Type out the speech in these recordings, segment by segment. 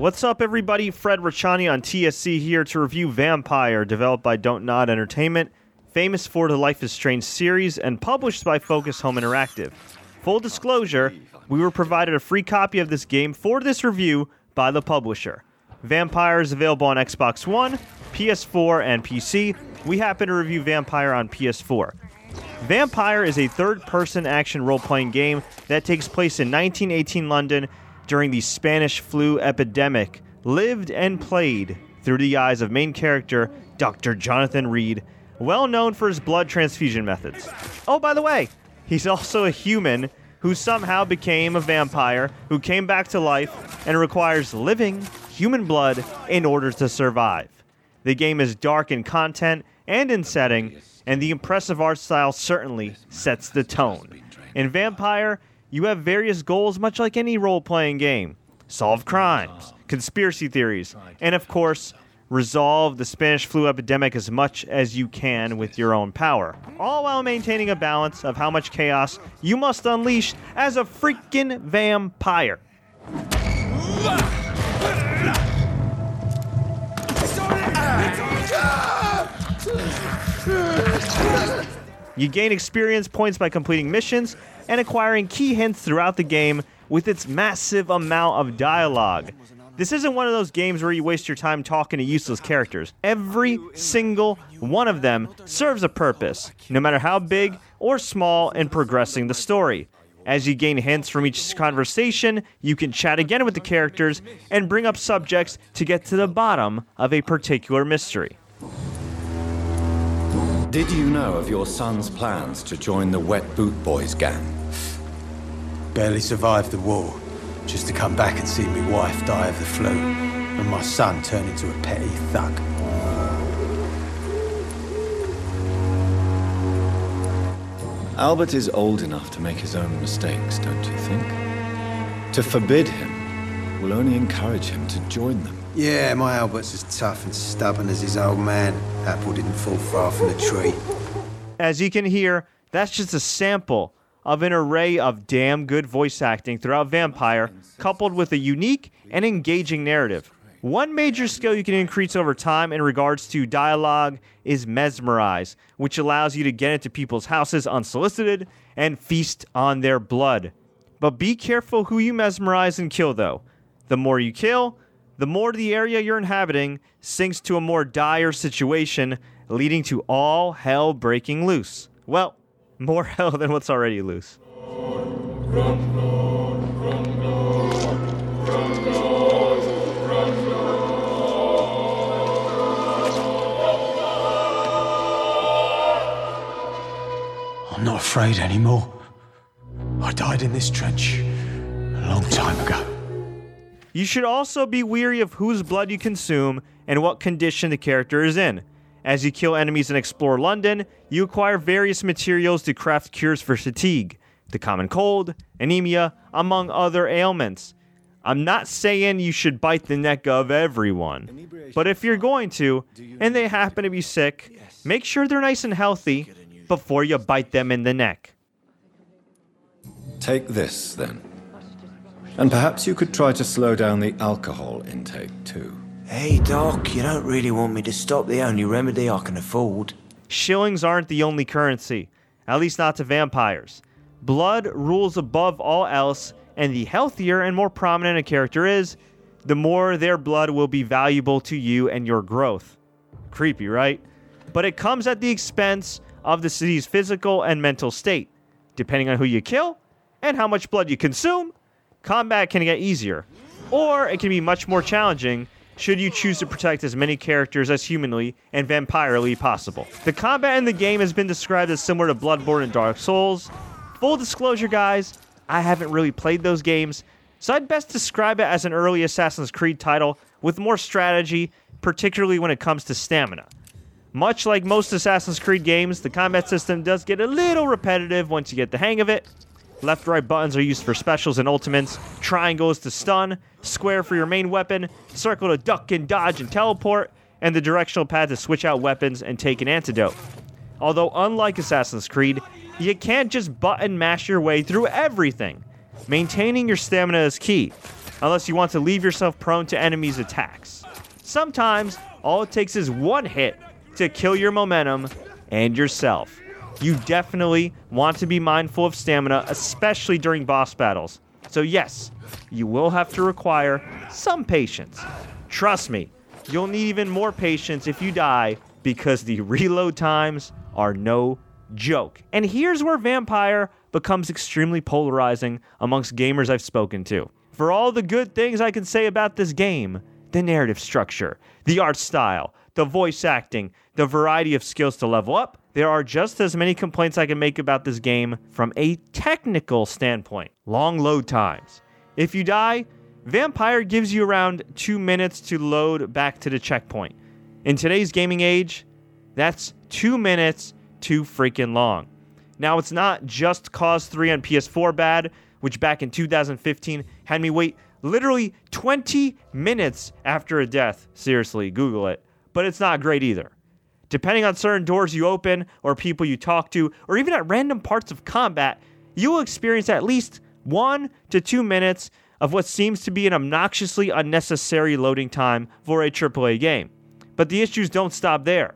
What's up, everybody? Fred Rachani on TSC here to review Vampyr, developed by Don't Nod Entertainment, famous for the Life is Strange series, and published by Focus Home Interactive. Full disclosure, we were provided a free copy of this game for this review by the publisher. Vampyr is available on Xbox One, PS4, and PC. We happen to review Vampyr on PS4. Vampyr is a third person action role playing game that takes place in 1918 London during the Spanish flu epidemic, lived and played through the eyes of main character Dr. Jonathan Reed, well known for his blood transfusion methods. Oh, by the way, he's also a human who somehow became a vampire who came back to life and requires living human blood in order to survive. The game is dark in content and in setting, and the impressive art style certainly sets the tone. In Vampyr, you have various goals, much like any role playing game. Solve crimes, oh. conspiracy theories, and of course, resolve the Spanish flu epidemic as much as you can with your own power, all while maintaining a balance of how much chaos you must unleash as a freaking vampire. You gain experience points by completing missions and acquiring key hints throughout the game with its massive amount of dialogue. This isn't one of those games where you waste your time talking to useless characters. Every single one of them serves a purpose, no matter how big or small, in progressing the story. As you gain hints from each conversation, you can chat again with the characters and bring up subjects to get to the bottom of a particular mystery. Did you know of your son's plans to join the Wet Boot Boys gang? Barely survived the war, just to come back and see my wife die of the flu, and my son turn into a petty thug. Albert is old enough to make his own mistakes, don't you think? To forbid him will only encourage him to join them. Yeah, my Albert's as tough and stubborn as his old man. Apple didn't fall far from the tree. As you can hear, that's just a sample of an array of damn good voice acting throughout Vampyr, coupled with a unique and engaging narrative. One major skill you can increase over time in regards to dialogue is mesmerize, which allows you to get into people's houses unsolicited and feast on their blood. But be careful who you mesmerize and kill, though. The more you kill, the more the area you're inhabiting sinks to a more dire situation, leading to all hell breaking loose. Well, more hell than what's already loose. I'm not afraid anymore. I died in this trench a long time ago. You should also be weary of whose blood you consume and what condition the character is in. As you kill enemies and explore London, you acquire various materials to craft cures for fatigue, the common cold, anemia, among other ailments. I'm not saying you should bite the neck of everyone, but if you're going to, and they happen to be sick, make sure they're nice and healthy before you bite them in the neck. Take this, then. And perhaps you could try to slow down the alcohol intake, too. Hey, Doc, you don't really want me to stop the only remedy I can afford. Shillings aren't the only currency, at least not to vampires. Blood rules above all else, and the healthier and more prominent a character is, the more their blood will be valuable to you and your growth. Creepy, right? But it comes at the expense of the city's physical and mental state. Depending on who you kill and how much blood you consume, combat can get easier, or it can be much more challenging should you choose to protect as many characters as humanly and vampirely possible. The combat in the game has been described as similar to Bloodborne and Dark Souls. Full disclosure, guys, I haven't really played those games, so I'd best describe it as an early Assassin's Creed title with more strategy, particularly when it comes to stamina. Much like most Assassin's Creed games, the combat system does get a little repetitive once you get the hang of it. Left right buttons are used for specials and ultimates, triangle is to stun, square for your main weapon, circle to duck and dodge and teleport, and the directional pad to switch out weapons and take an antidote. Although, unlike Assassin's Creed, you can't just button mash your way through everything. Maintaining your stamina is key. unless you want to leave yourself prone to enemies' attacks. Sometimes, all it takes is one hit to kill your momentum and yourself. You definitely want to be mindful of stamina, especially during boss battles. So, yes, you will have to require some patience. Trust me, you'll need even more patience if you die because the reload times are no joke. And here's where Vampyr becomes extremely polarizing amongst gamers I've spoken to. For all the good things I can say about this game, the narrative structure, the art style, the voice acting, the variety of skills to level up, there are just as many complaints I can make about this game from a technical standpoint. Long load times. If you die, Vampyr gives you around two minutes to load back to the checkpoint. In today's gaming age, that's two minutes too freaking long. Now, it's not just Cause 3 on PS4 bad, which back in 2015 had me wait literally 20 minutes after a death. Seriously, Google it. But it's not great either. Depending on certain doors you open, or people you talk to, or even at random parts of combat, you will experience at least one to two minutes of what seems to be an obnoxiously unnecessary loading time for a AAA game. But the issues don't stop there.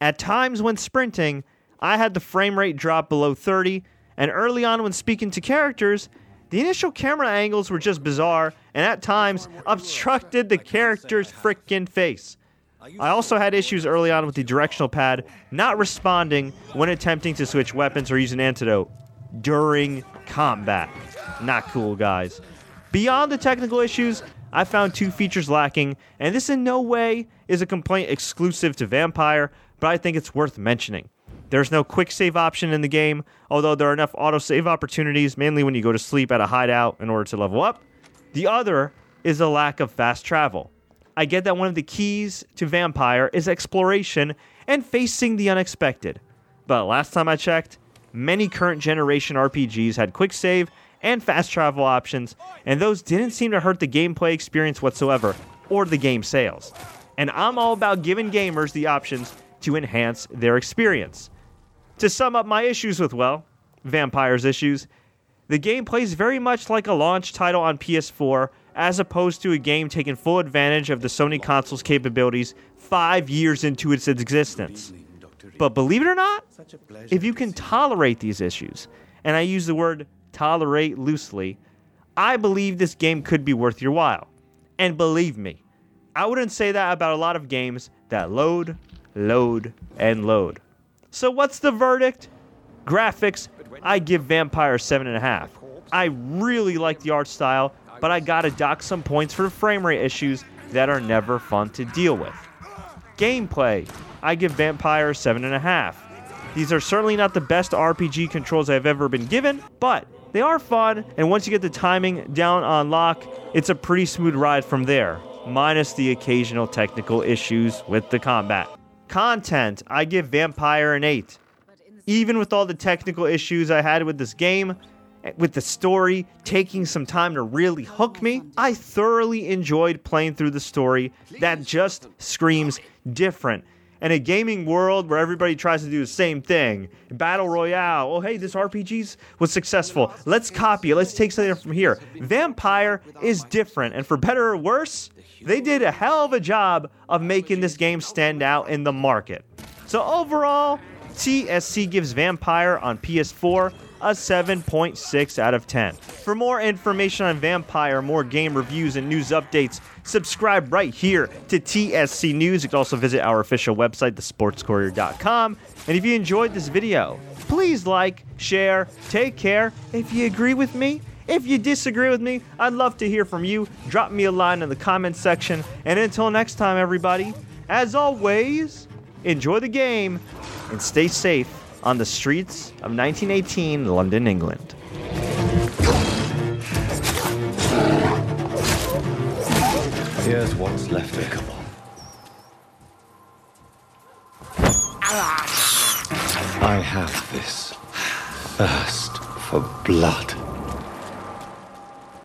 At times when sprinting, I had the frame rate drop below 30, and early on when speaking to characters, the initial camera angles were just bizarre and at times obstructed the character's frickin' face. I also had issues early on with the directional pad not responding when attempting to switch weapons or use an antidote during combat. Not cool, guys. Beyond the technical issues, I found two features lacking, and this in no way is a complaint exclusive to Vampyr, but I think it's worth mentioning. There's no quick save option in the game, although there are enough autosave opportunities, mainly when you go to sleep at a hideout in order to level up. The other is a lack of fast travel. I get that one of the keys to Vampyr is exploration and facing the unexpected. But last time I checked, many current generation RPGs had quick save and fast travel options, and those didn't seem to hurt the gameplay experience whatsoever or the game sales. And I'm all about giving gamers the options to enhance their experience. To sum up my issues with, well, Vampyr's issues, the game plays very much like a launch title on PS4 as opposed to a game taking full advantage of the Sony console's capabilities five years into its existence. But believe it or not, if you can tolerate these issues, and I use the word tolerate loosely, I believe this game could be worth your while. And believe me, I wouldn't say that about a lot of games that load, load, and load. So what's the verdict? Graphics, I give Vampyr 7.5. I really like the art style, but I gotta dock some points for frame rate issues that are never fun to deal with. Gameplay, I give Vampyr 7.5. These are certainly not the best RPG controls I've ever been given, but they are fun, and once you get the timing down on lock, it's a pretty smooth ride from there, minus the occasional technical issues with the combat. Content, I give Vampyr an 8. Even with all the technical issues I had with this game, with the story taking some time to really hook me, I thoroughly enjoyed playing through the story that just screams different. And a gaming world where everybody tries to do the same thing. Battle Royale. Oh, hey, this RPG was successful. Let's copy it. Let's take something from here. Vampyr is different. And for better or worse, they did a hell of a job of making this game stand out in the market. So overall, TSC gives Vampyr on PS4 a 7.6 out of 10. For more information on Vampyr, more game reviews, and news updates, subscribe right here to TSC News. You can also visit our official website, thesportscourier.com. And if you enjoyed this video, please like, share, take care. If you agree with me, if you disagree with me, I'd love to hear from you. Drop me a line in the comments section. And until next time, everybody, as always, enjoy the game and stay safe on the streets of 1918 London, England. Here's what's left of. I have this thirst for blood.